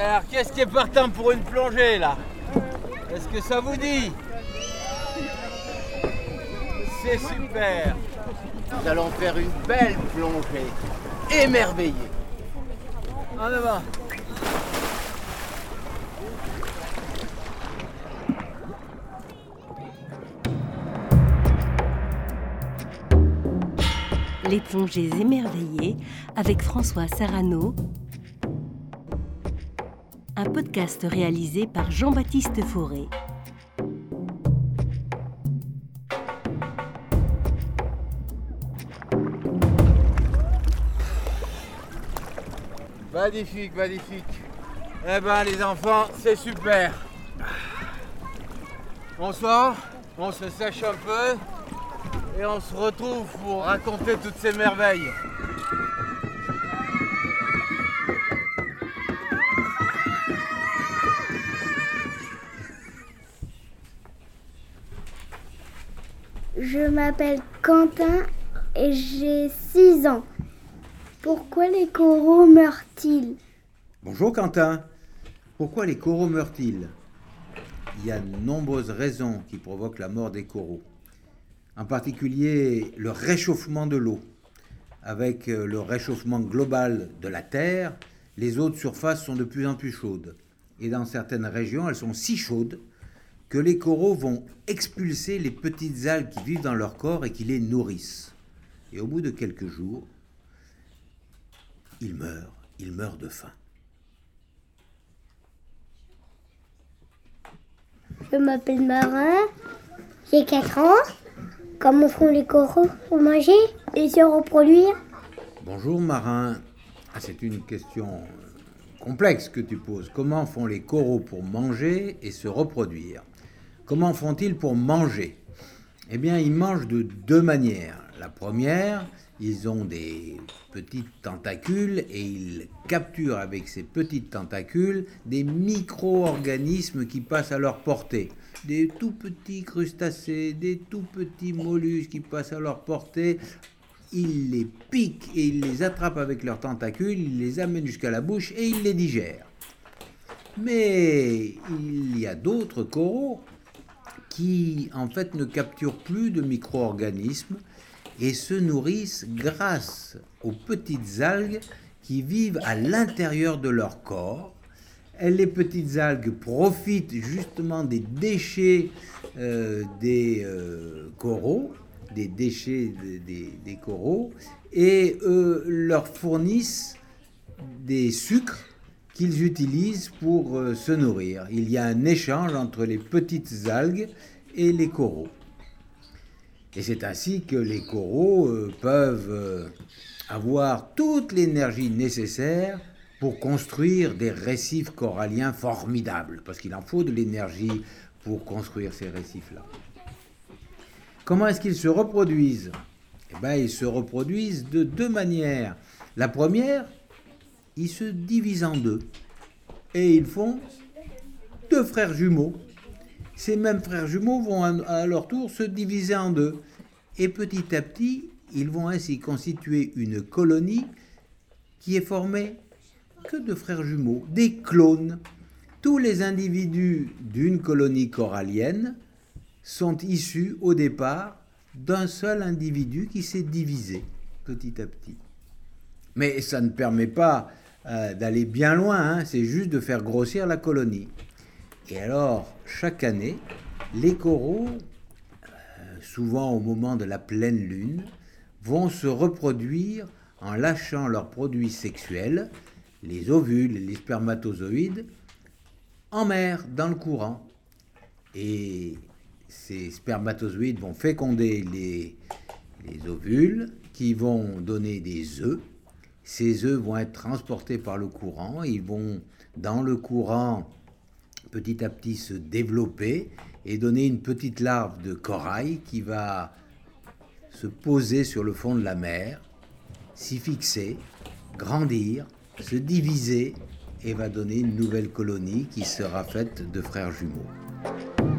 Alors, qu'est-ce qui est partant pour une plongée là Est-ce que ça vous dit C'est super Nous allons faire une belle plongée, émerveillée. En avant Les plongées émerveillées avec François Sarano. Un podcast réalisé par Jean-Baptiste Fauré. Magnifique, magnifique. Eh ben les enfants, c'est super. Bonsoir, on se sèche un peu et on se retrouve pour raconter toutes ces merveilles. Je m'appelle Quentin et j'ai 6 ans. Pourquoi les coraux meurent-ils? Bonjour Quentin. Pourquoi les coraux meurent-ils? Il y a de nombreuses raisons qui provoquent la mort des coraux. En particulier le réchauffement de l'eau. Avec euh, le réchauffement global de la Terre, les eaux de surface sont de plus en plus chaudes. Et dans certaines régions, elles sont si chaudes que les coraux vont expulser les petites algues qui vivent dans leur corps et qui les nourrissent. Et au bout de quelques jours, ils meurent, ils meurent de faim. Je m'appelle Marin, j'ai 4 ans. Comment font les coraux pour manger et se reproduire? Bonjour Marin. Ah, c'est une question complexe que tu poses. Comment font les coraux pour manger et se reproduire? Comment font-ils pour manger? Eh bien, ils mangent de deux manières. La première, ils ont des petites tentacules et ils capturent avec ces petites tentacules des micro-organismes qui passent à leur portée. Des tout petits crustacés, des tout petits mollusques qui passent à leur portée. Ils les piquent et ils les attrapent avec leurs tentacules, ils les amènent jusqu'à la bouche et ils les digèrent. Mais il y a d'autres coraux qui en fait ne capturent plus de micro-organismes et se nourrissent grâce aux petites algues qui vivent à l'intérieur de leur corps. Et les petites algues profitent justement des déchets euh, des euh, coraux, des déchets de- des, des coraux, et euh, leur fournissent des sucres qu'ils utilisent pour euh, se nourrir. Il y a un échange entre les petites algues et les coraux. Et c'est ainsi que les coraux euh, peuvent euh, avoir toute l'énergie nécessaire pour construire des récifs coralliens formidables, parce qu'il en faut de l'énergie pour construire ces récifs-là. Comment est-ce qu'ils se reproduisent? Eh bien, ils se reproduisent de deux manières. La première, ils se divisent en deux. Et ils font deux frères jumeaux. Ces mêmes frères jumeaux vont à leur tour se diviser en deux. Et petit à petit, ils vont ainsi constituer une colonie qui est formée que de frères jumeaux, des clones. Tous les individus d'une colonie corallienne sont issus au départ d'un seul individu qui s'est divisé petit à petit. Mais ça ne permet pas euh, d'aller bien loin, hein, c'est juste de faire grossir la colonie. Et alors, chaque année, les coraux, euh, souvent au moment de la pleine lune, vont se reproduire en lâchant leurs produits sexuels, les ovules et les spermatozoïdes, en mer, dans le courant. Et ces spermatozoïdes vont féconder les, les ovules qui vont donner des œufs. Ces œufs vont être transportés par le courant. Ils vont, dans le courant, petit à petit se développer et donner une petite larve de corail qui va se poser sur le fond de la mer, s'y fixer, grandir, se diviser et va donner une nouvelle colonie qui sera faite de frères jumeaux.